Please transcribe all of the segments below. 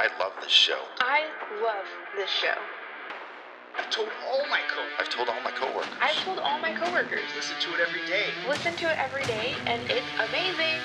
I love this show. I love this show. I've told all my coworkers. I've told all my coworkers. I've told all my coworkers. Listen to it every day. Listen to it every day, and it's amazing.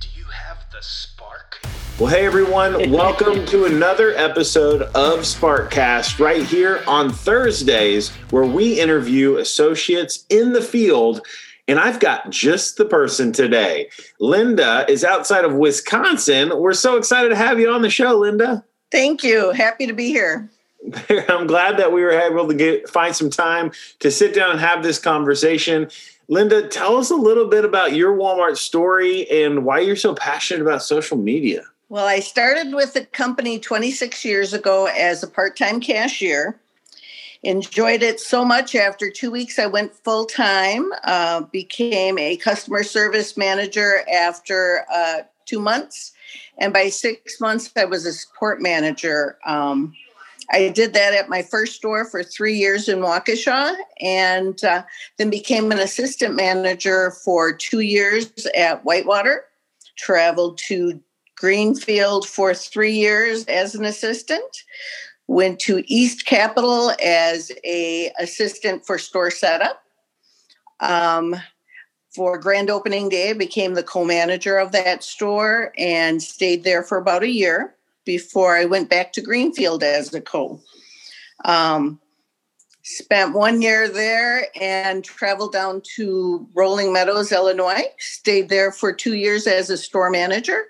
Do you have the spark? Well, hey everyone, welcome to another episode of Sparkcast right here on Thursdays, where we interview associates in the field. And I've got just the person today. Linda is outside of Wisconsin. We're so excited to have you on the show, Linda. Thank you. Happy to be here. I'm glad that we were able to get find some time to sit down and have this conversation. Linda, tell us a little bit about your Walmart story and why you're so passionate about social media. Well, I started with the company 26 years ago as a part time cashier. Enjoyed it so much. After two weeks, I went full time, uh, became a customer service manager after uh, two months. And by six months, I was a support manager. Um, I did that at my first store for three years in Waukesha and uh, then became an assistant manager for two years at Whitewater. Traveled to Greenfield for three years as an assistant. Went to East Capital as a assistant for store setup. Um, for grand opening day, became the co-manager of that store and stayed there for about a year before I went back to Greenfield as a co. Um, spent one year there and traveled down to Rolling Meadows, Illinois. Stayed there for two years as a store manager.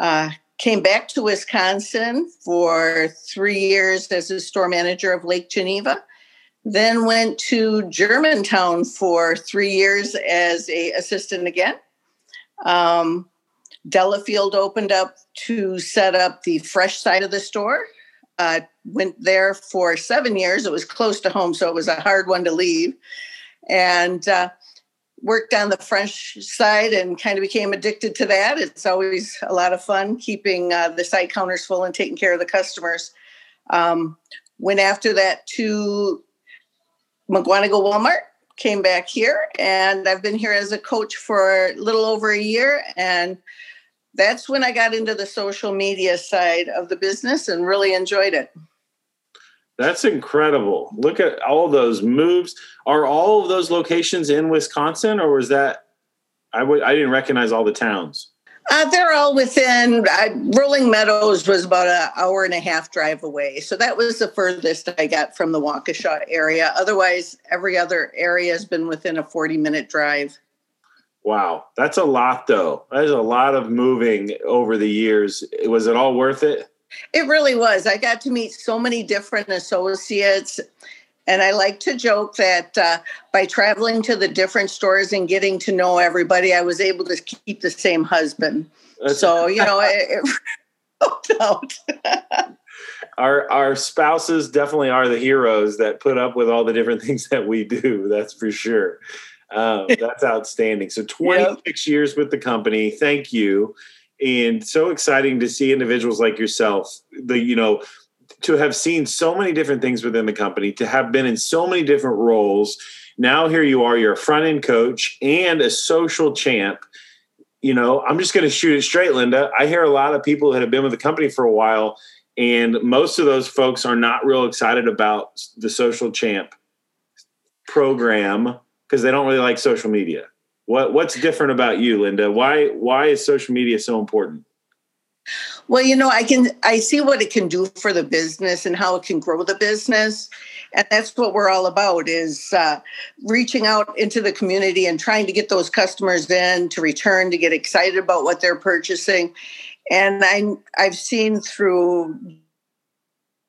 Uh, came back to Wisconsin for three years as a store manager of Lake Geneva. Then went to Germantown for three years as a assistant again. Um, Delafield opened up to set up the fresh side of the store. Uh, went there for seven years. It was close to home, so it was a hard one to leave. And uh, worked on the French side and kind of became addicted to that. It's always a lot of fun keeping uh, the site counters full and taking care of the customers. Um, went after that to Mukwonago Walmart, came back here, and I've been here as a coach for a little over a year. And that's when I got into the social media side of the business and really enjoyed it. That's incredible. Look at all those moves. Are all of those locations in Wisconsin, or was that? I would. I didn't recognize all the towns. Uh, they're all within. Uh, Rolling Meadows was about an hour and a half drive away, so that was the furthest I got from the Waukesha area. Otherwise, every other area has been within a forty-minute drive. Wow, that's a lot, though. There's a lot of moving over the years. Was it all worth it? It really was. I got to meet so many different associates. And I like to joke that uh, by traveling to the different stores and getting to know everybody, I was able to keep the same husband. so, you know, it, it worked out. our our spouses definitely are the heroes that put up with all the different things that we do. That's for sure. Um, that's outstanding. So 26 yep. years with the company. Thank you and so exciting to see individuals like yourself the you know to have seen so many different things within the company to have been in so many different roles. Now here you are you're a front end coach and a social champ. You know i'm just going to shoot it straight linda. I hear a lot of people that have been with the company for a while and most of those folks are not real excited about the social champ program because they don't really like social media what what's different about you, Linda? Why why is social media so important? Well, you know, I can I see what it can do for the business and how it can grow the business, and that's what we're all about is uh, reaching out into the community and trying to get those customers in to return to get excited about what they're purchasing. And I I've seen through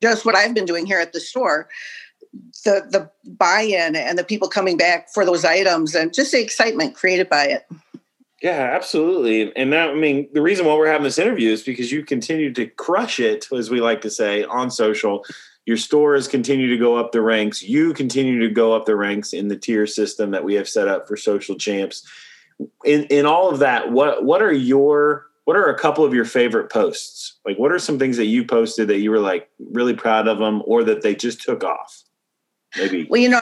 just what I've been doing here at the store the the buy-in and the people coming back for those items and just the excitement created by it. Yeah, absolutely. And that I mean the reason why we're having this interview is because you continue to crush it, as we like to say, on social. Your stores continue to go up the ranks. You continue to go up the ranks in the tier system that we have set up for social champs. In in all of that, what what are your what are a couple of your favorite posts? Like what are some things that you posted that you were like really proud of them or that they just took off? Maybe well you know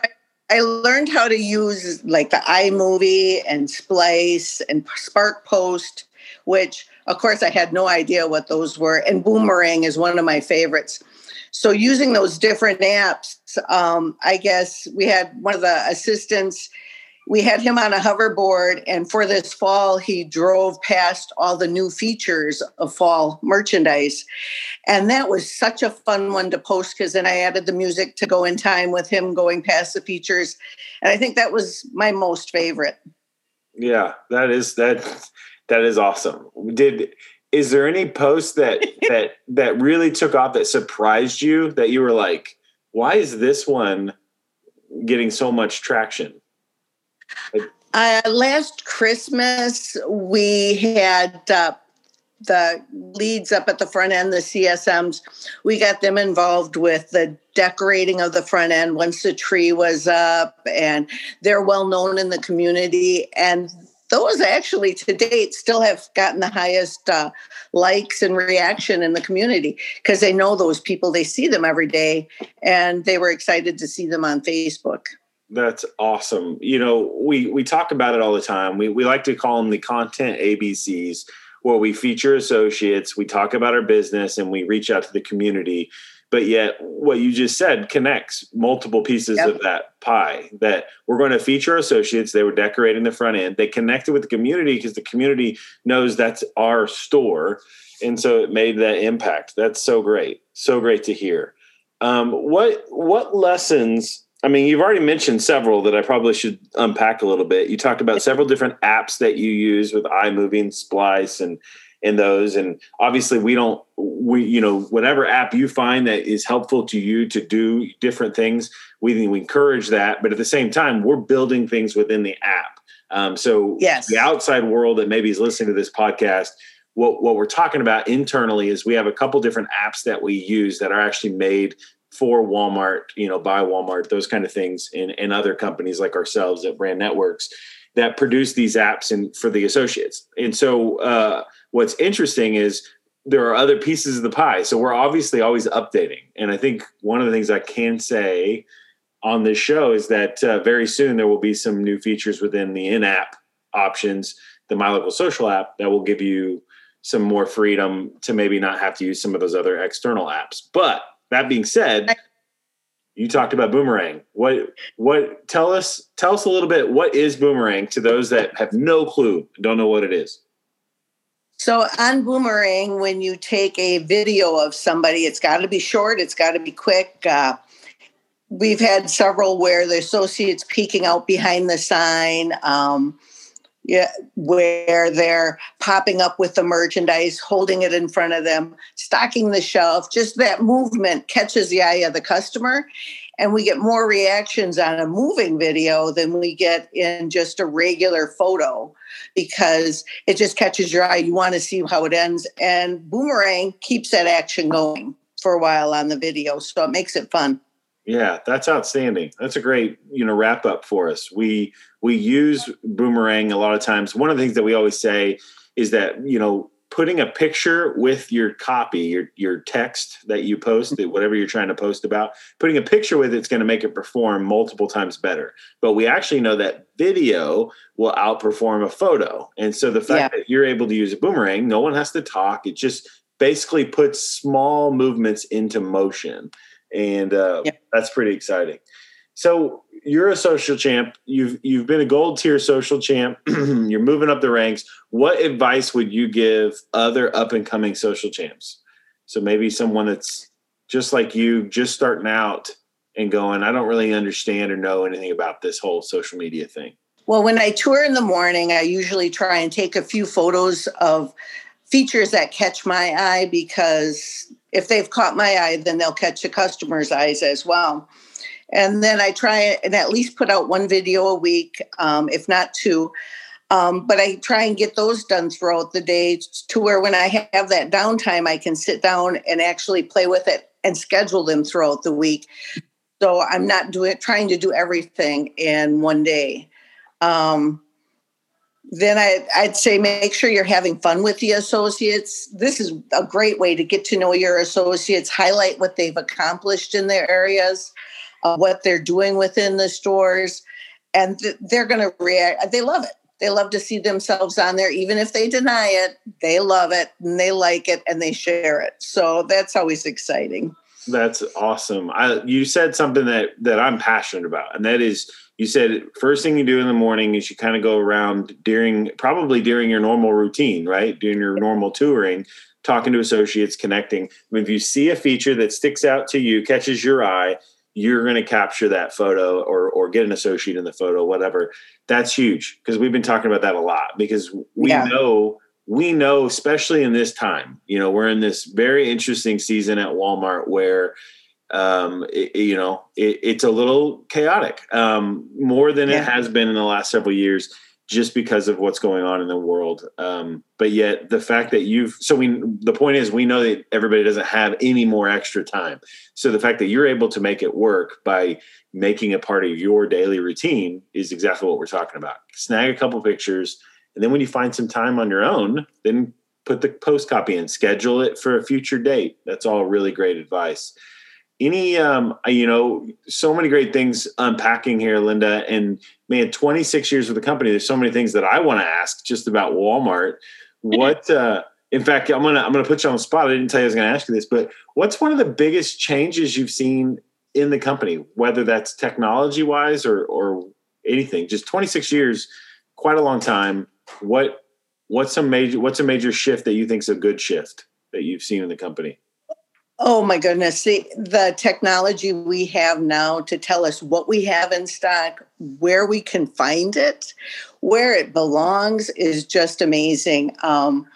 I learned how to use like the iMovie and Splice and Spark Post which of course I had no idea what those were. And Boomerang is one of my favorites. So using those different apps, um, I guess we had one of the assistants we had him on a hoverboard and for this fall he drove past all the new features of fall merchandise. And that was such a fun one to post because then i added the music to go in time with him going past the features. And i think that was my most favorite. Yeah that is that that is awesome. Did is there any post that that that really took off that surprised you that you were like why is this one getting so much traction uh, last Christmas, we had uh, the leads up at the front end, the CSMs. We got them involved with the decorating of the front end once the tree was up, and they're well known in the community. And those actually to date still have gotten the highest uh, likes and reaction in the community because they know those people, they see them every day, and they were excited to see them on Facebook. That's awesome. You know, we we talk about it all the time. We we like to call them the content ABCs, where we feature associates, we talk about our business, and we reach out to the community. But yet, what you just said connects multiple pieces yep. of that pie. That we're going to feature associates. They were decorating the front end. They connected with the community because the community knows that's our store, and so it made that impact. That's so great. So great to hear. Um, what what lessons I mean, you've already mentioned several that I probably should unpack a little bit. You talked about several different apps that you use with iMovie and Splice and and those. And obviously, we don't we you know whatever app you find that is helpful to you to do different things, we, we encourage that. But at the same time, we're building things within the app. Um, so yes. the outside world that maybe is listening to this podcast. What, what we're talking about internally is we have a couple different apps that we use that are actually made for Walmart, you know, by Walmart, those kind of things, and, and other companies like ourselves at Brand Networks that produce these apps and for the associates. And so, uh, what's interesting is there are other pieces of the pie. So we're obviously always updating. And I think one of the things I can say on this show is that uh, very soon there will be some new features within the in-app options, the My Local Social app, that will give you some more freedom to maybe not have to use some of those other external apps. But that being said, you talked about boomerang. What what tell us tell us a little bit what is boomerang to those that have no clue, don't know what it is. So on boomerang, when you take a video of somebody, it's got to be short, it's got to be quick. Uh, we've had several where the associates peeking out behind the sign. Um, yeah, where they're popping up with the merchandise, holding it in front of them, stocking the shelf. Just that movement catches the eye of the customer. And we get more reactions on a moving video than we get in just a regular photo because it just catches your eye. You want to see how it ends. And Boomerang keeps that action going for a while on the video. So it makes it fun. Yeah, that's outstanding. That's a great, you know, wrap up for us. We we use boomerang a lot of times. One of the things that we always say is that, you know, putting a picture with your copy, your your text that you post, mm-hmm. whatever you're trying to post about, putting a picture with it's going to make it perform multiple times better. But we actually know that video will outperform a photo. And so the fact yeah. that you're able to use a boomerang, no one has to talk. It just basically puts small movements into motion and uh, yep. that's pretty exciting. So you're a social champ. You've you've been a gold tier social champ. you're moving up the ranks. What advice would you give other up and coming social champs? So maybe someone that's just like you, just starting out and going, I don't really understand or know anything about this whole social media thing. Well, when I tour in the morning, I usually try and take a few photos of features that catch my eye because if they've caught my eye, then they'll catch the customer's eyes as well. And then I try and at least put out one video a week, um, if not two. Um, but I try and get those done throughout the day to where when I have that downtime, I can sit down and actually play with it and schedule them throughout the week. So I'm not doing trying to do everything in one day. Um, then I, I'd say make sure you're having fun with the associates. This is a great way to get to know your associates, highlight what they've accomplished in their areas, uh, what they're doing within the stores, and th- they're going to react. They love it. They love to see themselves on there, even if they deny it. They love it and they like it and they share it. So that's always exciting. That's awesome. I, you said something that that I'm passionate about, and that is you said first thing you do in the morning is you kind of go around during probably during your normal routine, right? During your normal touring, talking to associates, connecting. If you see a feature that sticks out to you, catches your eye, you're going to capture that photo or or get an associate in the photo, whatever. That's huge because we've been talking about that a lot because we yeah. know we know especially in this time, you know, we're in this very interesting season at Walmart where um, it, you know, it, it's a little chaotic, um, more than yeah. it has been in the last several years, just because of what's going on in the world. Um, but yet, the fact that you've so we the point is we know that everybody doesn't have any more extra time. So the fact that you're able to make it work by making it part of your daily routine is exactly what we're talking about. Snag a couple pictures, and then when you find some time on your own, then put the post copy in, schedule it for a future date. That's all really great advice any um you know so many great things unpacking here linda and man 26 years with the company there's so many things that i want to ask just about walmart. What uh in fact i'm gonna i'm gonna put you on the spot. I didn't tell you i was gonna ask you this but what's one of the biggest changes you've seen in the company whether that's technology wise or or anything? Just 26 years quite a long time. What what's a major what's a major shift that you think is a good shift that you've seen in the company Oh my goodness. The, the technology we have now to tell us what we have in stock, where we can find it, where it belongs is just amazing. Um,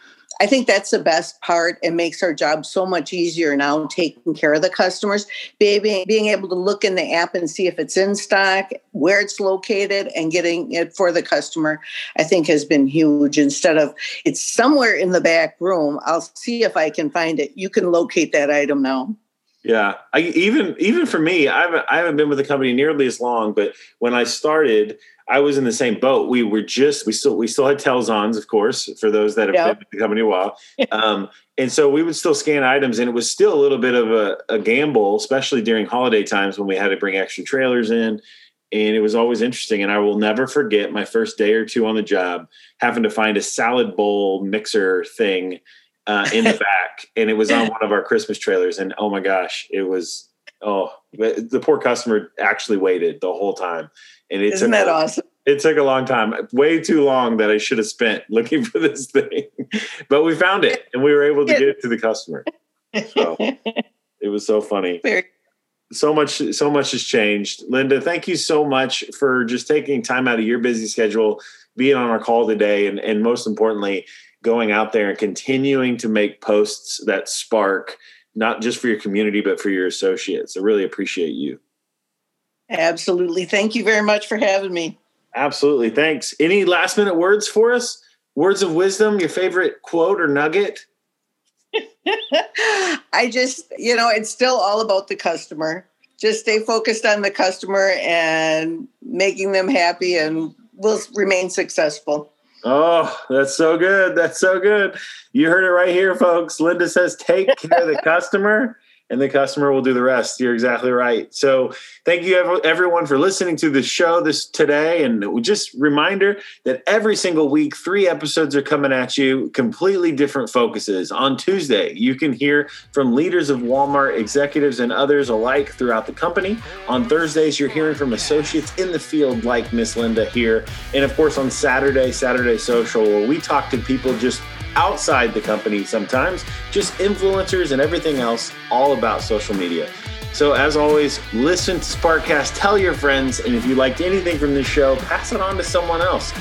I think that's the best part. It makes our job so much easier now taking care of the customers. Being, being able to look in the app and see if it's in stock, where it's located, and getting it for the customer, I think has been huge. Instead of it's somewhere in the back room, I'll see if I can find it. You can locate that item now. Yeah, I, even even for me, I haven't I haven't been with the company nearly as long. But when I started, I was in the same boat. We were just we still we still had Telxons, of course, for those that have yep. been with the company a while. Um, and so we would still scan items, and it was still a little bit of a, a, gamble, especially during holiday times when we had to bring extra trailers in. And it was always interesting. And I will never forget my first day or two on the job having to find a salad bowl mixer thing uh, in the back, and it was on one of our Christmas trailers. And oh my gosh, it was oh the poor customer actually waited the whole time and it Isn't that awesome? It took a long time, way too long that I should have spent looking for this thing. but we found it and we were able to get it to the customer. So it was so funny. Very so much so much has changed linda thank you so much for just taking time out of your busy schedule being on our call today and, and most importantly going out there and continuing to make posts that spark not just for your community but for your associates i really appreciate you Absolutely. Thank you very much for having me. Absolutely. Thanks. Any last minute words for us? Words of wisdom, your favorite quote or nugget? I just, you know, it's still all about the customer. Just stay focused on the customer and making them happy, and we'll remain successful. Oh, that's so good. That's so good. You heard it right here, folks. Linda says, take care of the customer and the customer will do the rest. You're exactly right. So thank you everyone for listening to the show this today. And just reminder that every single week, three episodes are coming at you, completely different focuses. On Tuesday, you can hear from leaders of Walmart, executives, and others alike throughout the company. On Thursdays, you're hearing from associates in the field like Miss Linda here. And of course, on Saturday, Saturday Social, where we talk to people just outside the company sometimes, just influencers and everything else, all about social media. So, as always, listen to Sparkcast, tell your friends, and if you liked anything from this show, pass it on to someone else.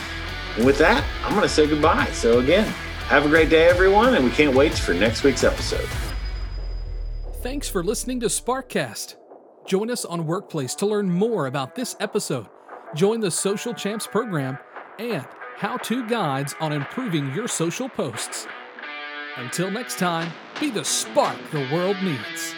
And with that, I'm going to say goodbye. So, again, have a great day, everyone, and we can't wait for next week's episode. Thanks for listening to Sparkcast. Join us on Workplace to learn more about this episode. Join the Social Champs program and how to guides on improving your social posts. Until next time, be the spark the world needs.